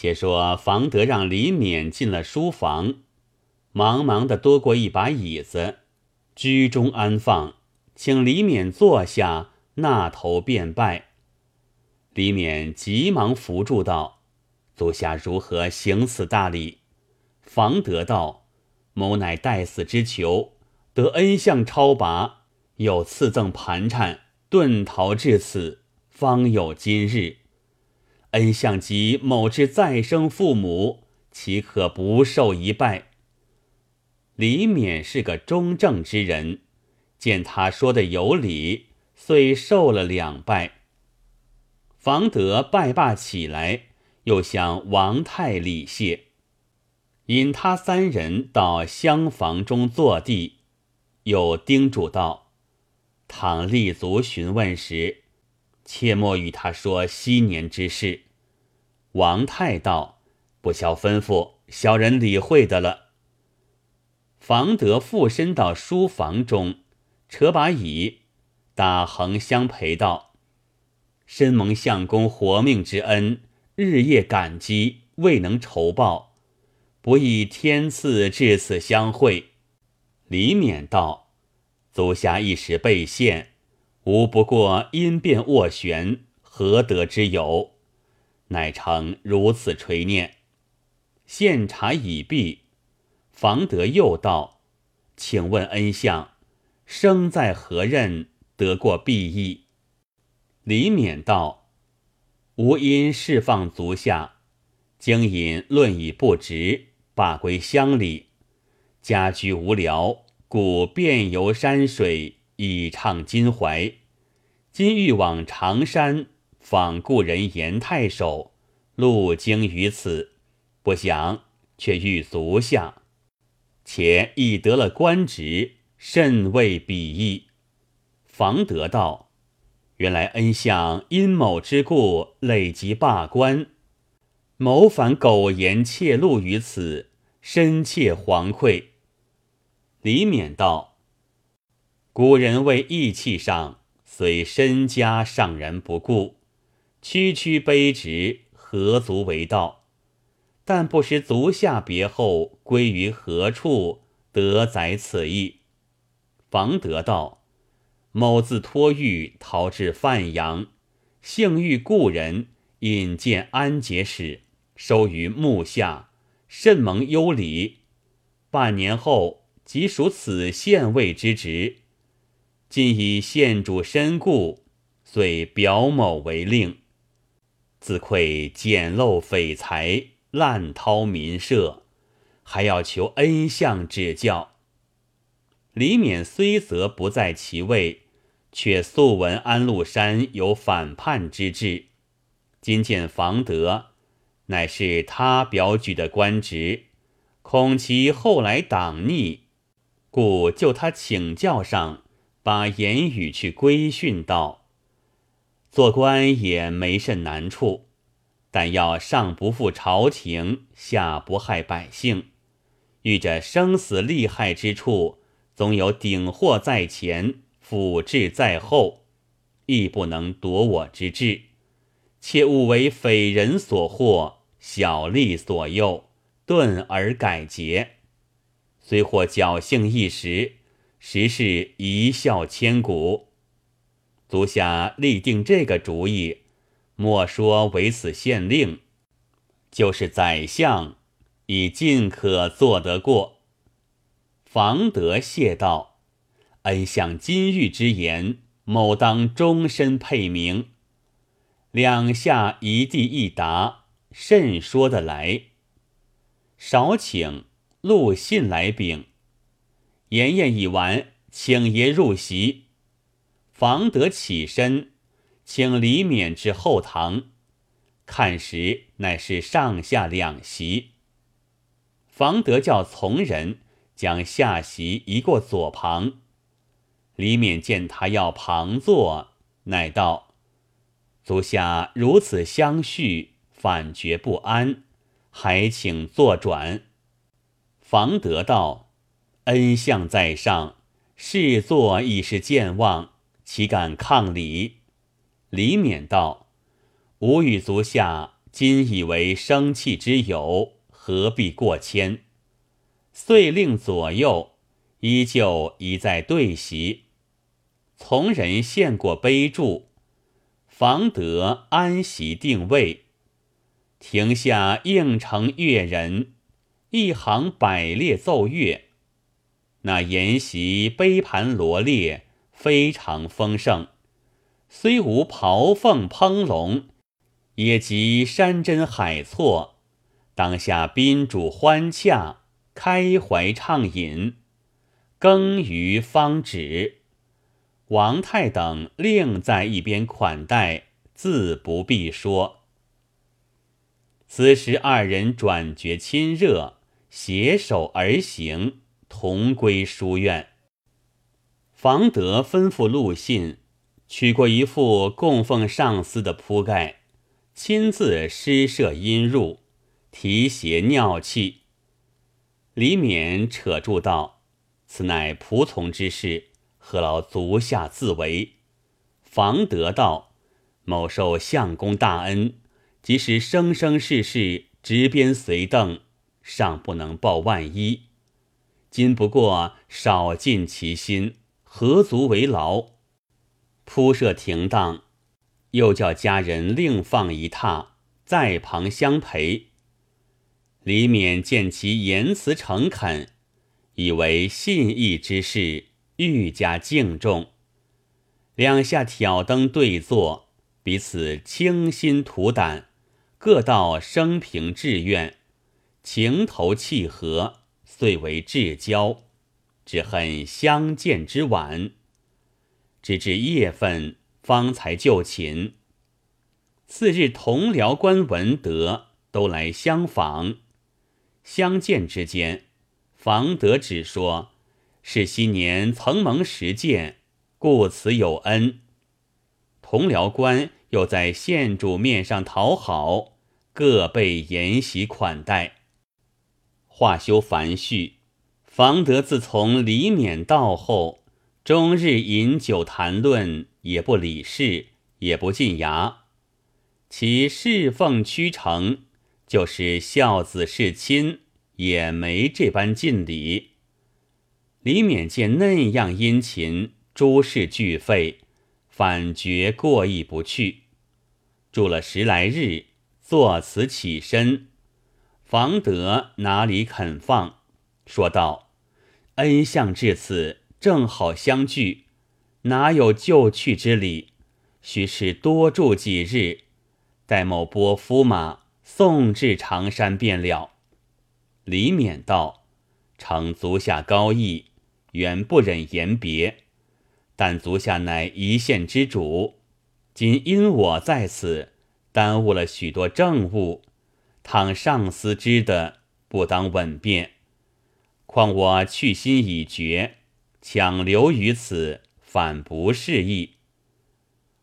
且说房德让李勉进了书房，忙忙的多过一把椅子，居中安放，请李勉坐下，纳头便拜。李勉急忙扶住道：“足下如何行此大礼？”房德道：“某乃待死之囚，得恩相超拔，又赐赠盘缠，遁逃至此，方有今日。”恩相及某之再生父母，岂可不受一拜？李勉是个中正之人，见他说的有理，遂受了两拜。房德拜罢起来，又向王太礼谢，引他三人到厢房中坐地，又叮嘱道：“倘立足询问时。”切莫与他说昔年之事。王太道：“不消吩咐，小人理会的了。”房德附身到书房中，扯把椅，打横相陪道：“深蒙相公活命之恩，日夜感激，未能酬报，不以天赐至此相会。”李勉道：“足下一时被陷。”无不过因变斡旋，何得之有？乃成如此垂念。献茶已毕，房德又道：“请问恩相，生在何任？得过裨益？”李勉道：“吾因释放足下，经引论以不直，罢归乡里，家居无聊，故遍游山水。”以畅襟怀，今欲往常山访故人严太守，路经于此，不想却遇足下，且已得了官职，甚为鄙夷。房德道：原来恩相因某之故累及罢官，谋反苟延窃录于此，深切惶愧。李勉道。古人为义气上，虽身家尚然不顾，区区卑职何足为道？但不识足下别后归于何处，得载此意。房德道：某自托狱逃至范阳，幸遇故人，引荐安节使，收于幕下，甚蒙优礼。半年后，即属此县尉之职。今以县主身故，遂表某为令。自愧简陋匪财，滥掏民舍，还要求恩相指教。李勉虽则不在其位，却素闻安禄山有反叛之志。今见房德，乃是他表举的官职，恐其后来党逆，故就他请教上。把言语去规训道：“做官也没甚难处，但要上不负朝廷，下不害百姓。遇着生死利害之处，总有顶祸在前，辅志在后，亦不能夺我之志。切勿为匪人所惑，小利所诱，顿而改节。虽或侥幸一时。”实是一笑千古。足下立定这个主意，莫说为此县令，就是宰相，已尽可做得过。房德谢道：“恩相金玉之言，某当终身配名。”两下一地一答，甚说得来。少请陆信来禀。筵宴已完，请爷入席。房德起身，请李勉至后堂。看时，乃是上下两席。房德叫从人将下席移过左旁。李勉见他要旁坐，乃道：“足下如此相叙，反觉不安，还请坐转。”房德道。恩相在上，侍坐已是健忘，岂敢抗礼？李勉道：“吾与足下今以为生气之友，何必过谦？遂令左右依旧一再对席，从人献过杯注，方得安席定位。庭下应承乐人，一行百列奏乐。那筵席杯盘罗列，非常丰盛。虽无袍凤烹龙，也及山珍海错。当下宾主欢洽。开怀畅饮，羹余方止。王太等另在一边款待，自不必说。此时二人转觉亲热，携手而行，同归书院。房德吩咐陆信取过一副供奉上司的铺盖，亲自施设阴入，提携尿气。李勉扯住道：“此乃仆从之事，何劳足下自为？”房德道：“某受相公大恩，即使生生世世执鞭随邓，尚不能报万一。今不过少尽其心，何足为劳？铺设停当，又叫家人另放一榻，在旁相陪。”李勉见其言辞诚恳，以为信义之事，愈加敬重。两下挑灯对坐，彼此倾心吐胆，各道生平志愿，情投契合，遂为至交。只恨相见之晚，直至夜分方才就寝。次日，同僚官闻德，都来相访。相见之间，房德只说：“是昔年曾蒙实见，故此有恩。”同僚官又在县主面上讨好，各被筵席款待。话休繁叙，房德自从李勉到后，终日饮酒谈论，也不理事，也不进衙，其侍奉屈诚。就是孝子侍亲，也没这般尽礼。李勉见那样殷勤，诸事俱废，反觉过意不去。住了十来日，作辞起身，房德哪里肯放？说道：“恩相至此，正好相聚，哪有就去之理？须是多住几日，待某拨夫马。”送至长山便了。李勉道：“承足下高义，原不忍言别，但足下乃一县之主，今因我在此，耽误了许多政务。倘上司知的，不当稳便。况我去心已决，强留于此，反不适意。”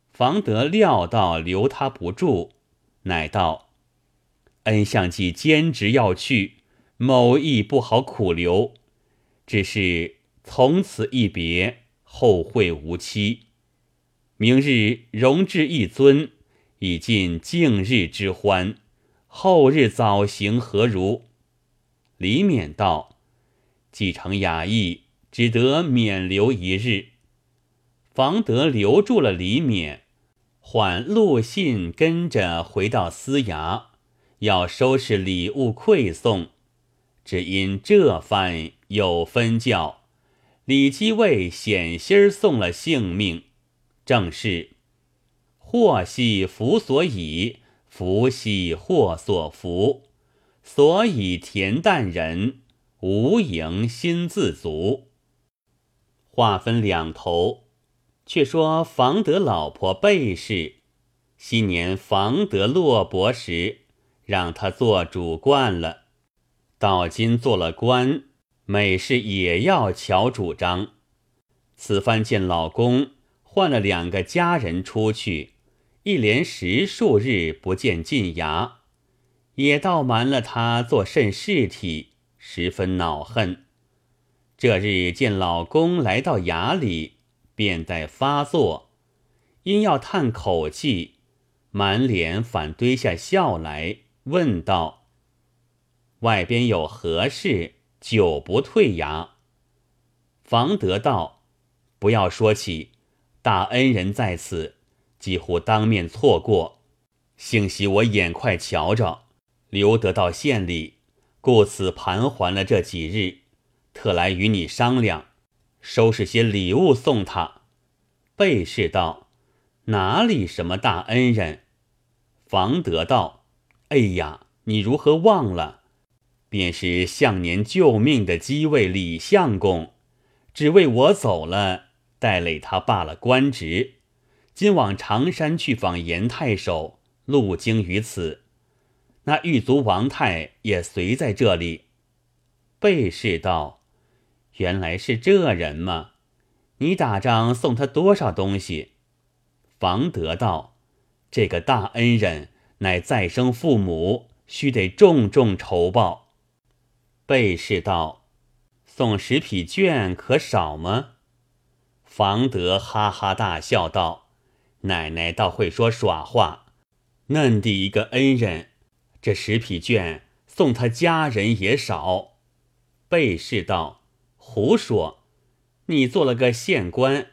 方得料到留他不住，乃道。恩相既坚持要去，某亦不好苦留。只是从此一别，后会无期。明日荣至一尊，以尽敬日之欢。后日早行何如？李勉道：“既成雅意，只得免留一日。”房德留住了李勉，唤陆信跟着回到司衙。要收拾礼物馈送，只因这番有分教，李基为险心送了性命。正是祸兮福所倚，福兮祸所伏。所以恬淡人，无盈心自足。话分两头，却说房德老婆贝氏，昔年房德落魄时。让他做主惯了，到今做了官，每事也要瞧主张。此番见老公换了两个家人出去，一连十数日不见进牙，也倒瞒了他做甚事体，十分恼恨。这日见老公来到衙里，便待发作，因要叹口气，满脸反堆下笑来，问道：“外边有何事？久不退衙？”房德道：“不要说起，大恩人在此，几乎当面错过。幸喜我眼快瞧着，留得到县里，故此盘桓了这几日，特来与你商量，收拾些礼物送他。”贝氏道：“哪里什么大恩人？”房德道：“哎呀，你如何忘了？便是向年救命的机位李相公，只为我走了，带累他罢了官职。今往常山去访严太守，路经于此。那狱卒王太也随在这里。”贝氏道：“原来是这人吗？你打仗送他多少东西？”房德道。这个大恩人乃再生父母，须得重重酬报。贝氏道：“送十匹绢可少吗？”房德哈哈大笑道：“奶奶倒会说耍话，嫩的一个恩人，这十匹绢送他家人也少。”贝氏道：“胡说！你做了个县官，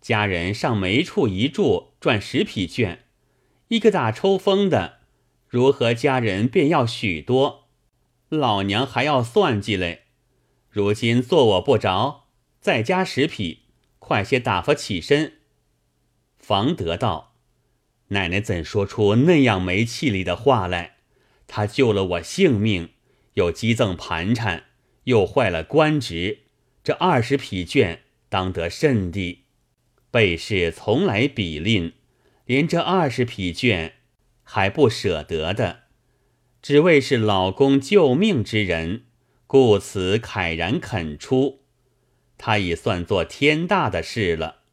家人上没处一住，赚十匹绢。”一个打抽风的，如何家人便要许多？老娘还要算计嘞！如今做我不着，再加十匹，快些打发起身。房德道：“奶奶怎说出那样没气力的话来？他救了我性命，又积赠盘缠，又坏了官职，这二十匹绢当得甚地。贝氏从来比吝。”连这二十匹绢还不舍得的，只为是老公救命之人，故此慨然肯出。他已算作天大的事了。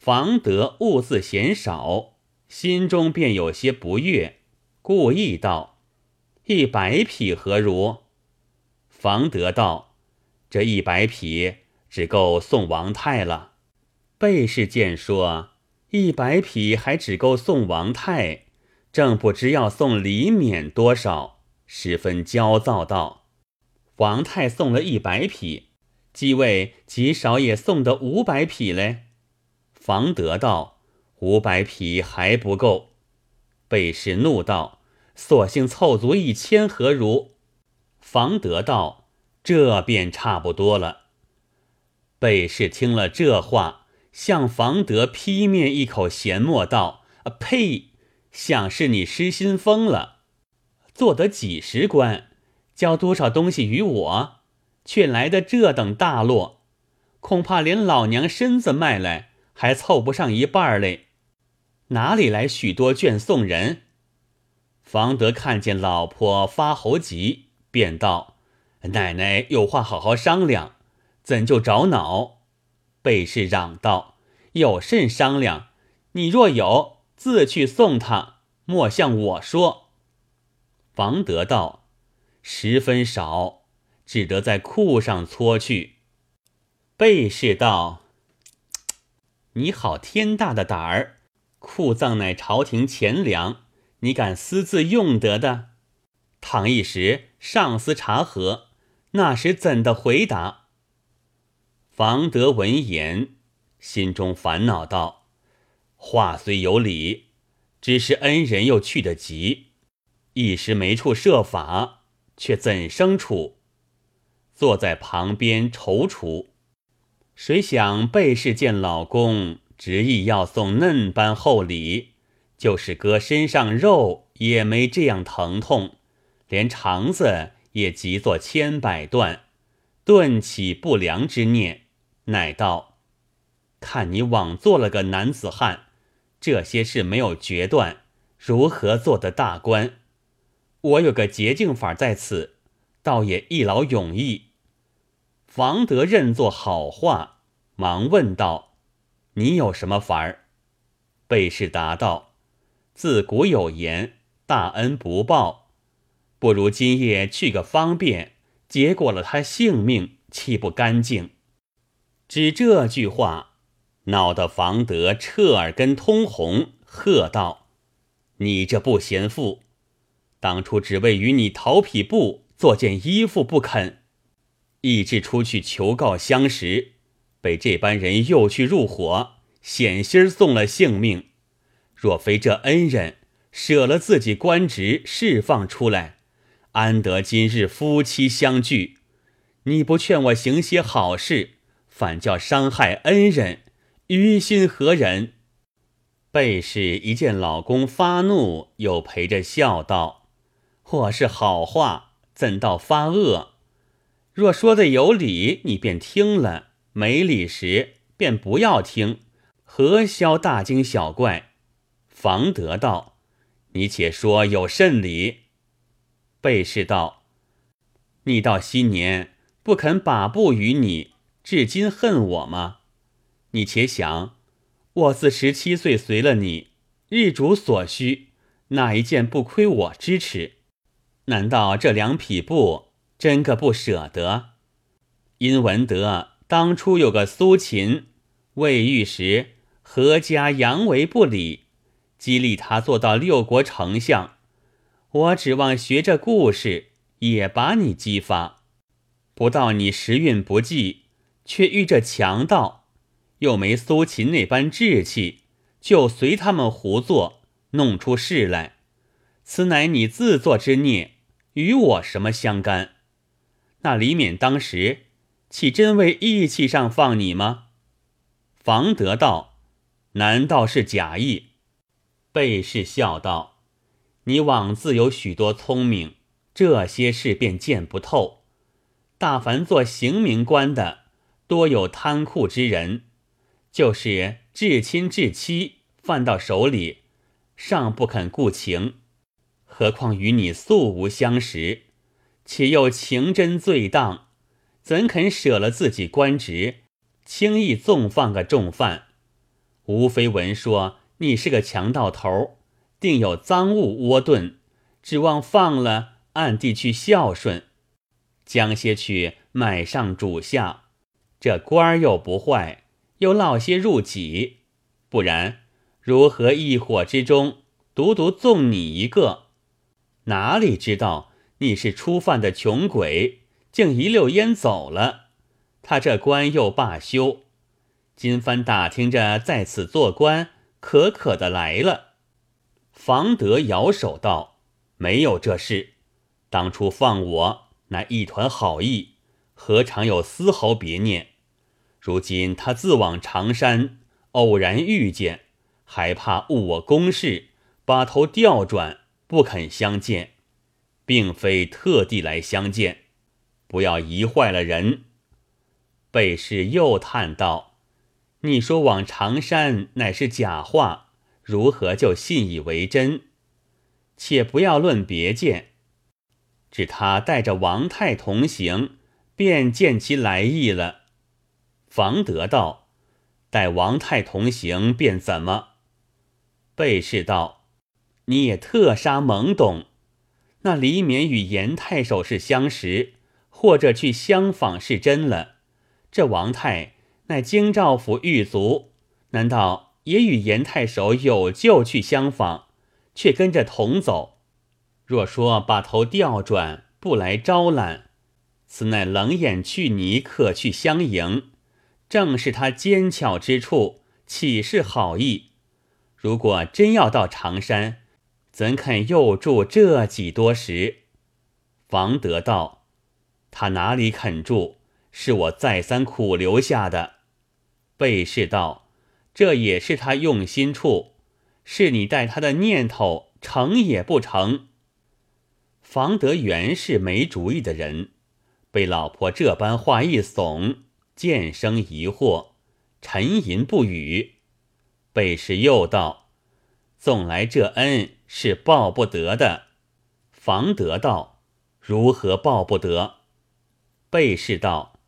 房德物自嫌少，心中便有些不悦，故意道：“一百匹何如？”房德道：“这一百匹只够送王太了。”贝氏见说。一百匹还只够送王太，正不知要送李勉多少，十分焦躁道：“王太送了一百匹，几位极少也送得五百匹嘞。”房德道：“五百匹还不够。”贝氏怒道：“索性凑足一千何如？”房德道：“这便差不多了。”贝氏听了这话。向房德劈面一口咸沫道：“啊呸！想是你失心疯了。做得几十官，交多少东西与我，却来的这等大落，恐怕连老娘身子卖来还凑不上一半嘞。哪里来许多卷送人？”房德看见老婆发猴急，便道：“奶奶有话好好商量，怎就着恼？”贝氏嚷道：“有甚商量？你若有，自去送他，莫向我说。”房德道：“十分少，只得在库上搓去。”贝氏道：“你好天大的胆儿！库藏乃朝廷钱粮，你敢私自用得的？倘一时上司查核，那时怎的回答？”房德闻言，心中烦恼道：“话虽有理，只是恩人又去得急，一时没处设法，却怎生处？”坐在旁边踌躇。谁想贝氏见老公执意要送嫩般厚礼，就是割身上肉也没这样疼痛，连肠子也急作千百段，顿起不良之念。乃道：“看你枉做了个男子汉，这些事没有决断，如何做得大官？我有个捷径法在此，倒也一劳永逸。”房德认作好话，忙问道：“你有什么法儿？”被氏答道：“自古有言，大恩不报，不如今夜去个方便，结果了他性命，岂不干净？”只这句话，闹得房德彻耳根通红，喝道：“你这不贤妇，当初只为与你讨匹布做件衣服不肯，一直出去求告相识，被这般人诱去入伙，险些送了性命。若非这恩人舍了自己官职释放出来，安得今日夫妻相聚？你不劝我行些好事，反叫伤害恩人，于心何忍？贝氏一见老公发怒，又陪着笑道：“或是好话，怎到发恶？若说的有理，你便听了；没理时，便不要听。何消大惊小怪？”房德道：“你且说有甚理？”贝氏道：“你到昔年不肯把布与你，至今恨我吗？你且想。”我自十七岁随了你，日主所需，哪一件不亏我支持？难道这两匹布真个不舍得？因闻得当初有个苏秦未遇时，何家扬为不理，激励他做到六国丞相。我指望学这故事，也把你激发。不到你时运不济，却遇这强盗。又没苏秦那般志气，就随他们胡作，弄出事来。此乃你自作之孽，与我什么相干？那李勉当时岂真为义气上放你吗？房德道：“难道是假意？”贝氏笑道：“你枉自有许多聪明，这些事便见不透。大凡做刑名官的，多有贪酷之人。”就是至亲至妻，犯到手里，尚不肯顾情，何况与你素无相识，且又情真罪当，怎肯舍了自己官职，轻易纵放个重犯？无非闻说你是个强盗头，定有赃物窝盾，指望放了，暗地去孝顺，将些去买上主下，这官儿又不坏。又落些入己，不然如何一伙之中独独纵你一个？哪里知道你是初犯的穷鬼，竟一溜烟走了。他这官又罢休，金帆打听着在此做官，可可的来了。房德摇手道：“没有这事，当初放我乃一团好意，何尝有丝毫别念？”如今他自往长山，偶然遇见，还怕误我公事，把头调转，不肯相见，并非特地来相见，不要疑坏了人。贝氏又叹道：“你说往常山乃是假话，如何就信以为真？且不要论别见，只他带着王太同行，便见其来意了。”房德道：“待王太同行，便怎么？”贝氏道：“你也特杀懵懂。那李勉与严太守是相识，或者去相访是真了。这王太乃京兆府狱卒，难道也与严太守有旧去相访，却跟着同走？若说把头调转，不来招揽，此乃冷眼去你，可去相迎。”正是他奸巧之处，岂是好意？如果真要到常山，怎肯又住这几多时？房德道：“他哪里肯住？是我再三苦留下的。”贝氏道：“这也是他用心处，是你带他的念头成也不成？”房德原是没主意的人，被老婆这般话一耸。渐生疑惑，沉吟不语。贝氏又道：“纵来这恩是报不得的。”房德道：“如何报不得？”贝氏道：“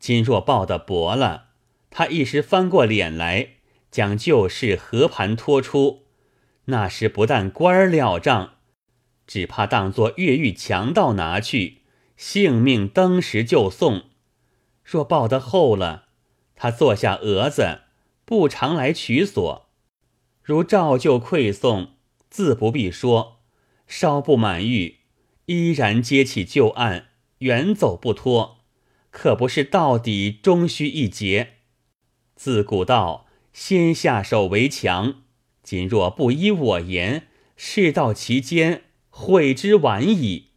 今若报得薄了，他一时翻过脸来，将旧事和盘托出，那时不但官儿了账，只怕当作越狱强盗拿去，性命登时就送。”若报得厚了，他坐下蛾子，不常来取所；如照旧馈送，自不必说，稍不满欲，依然接起旧案，远走不脱，可不是到底终须一劫。自古道先下手为强，今若不依我言，事到其间，悔之晚矣。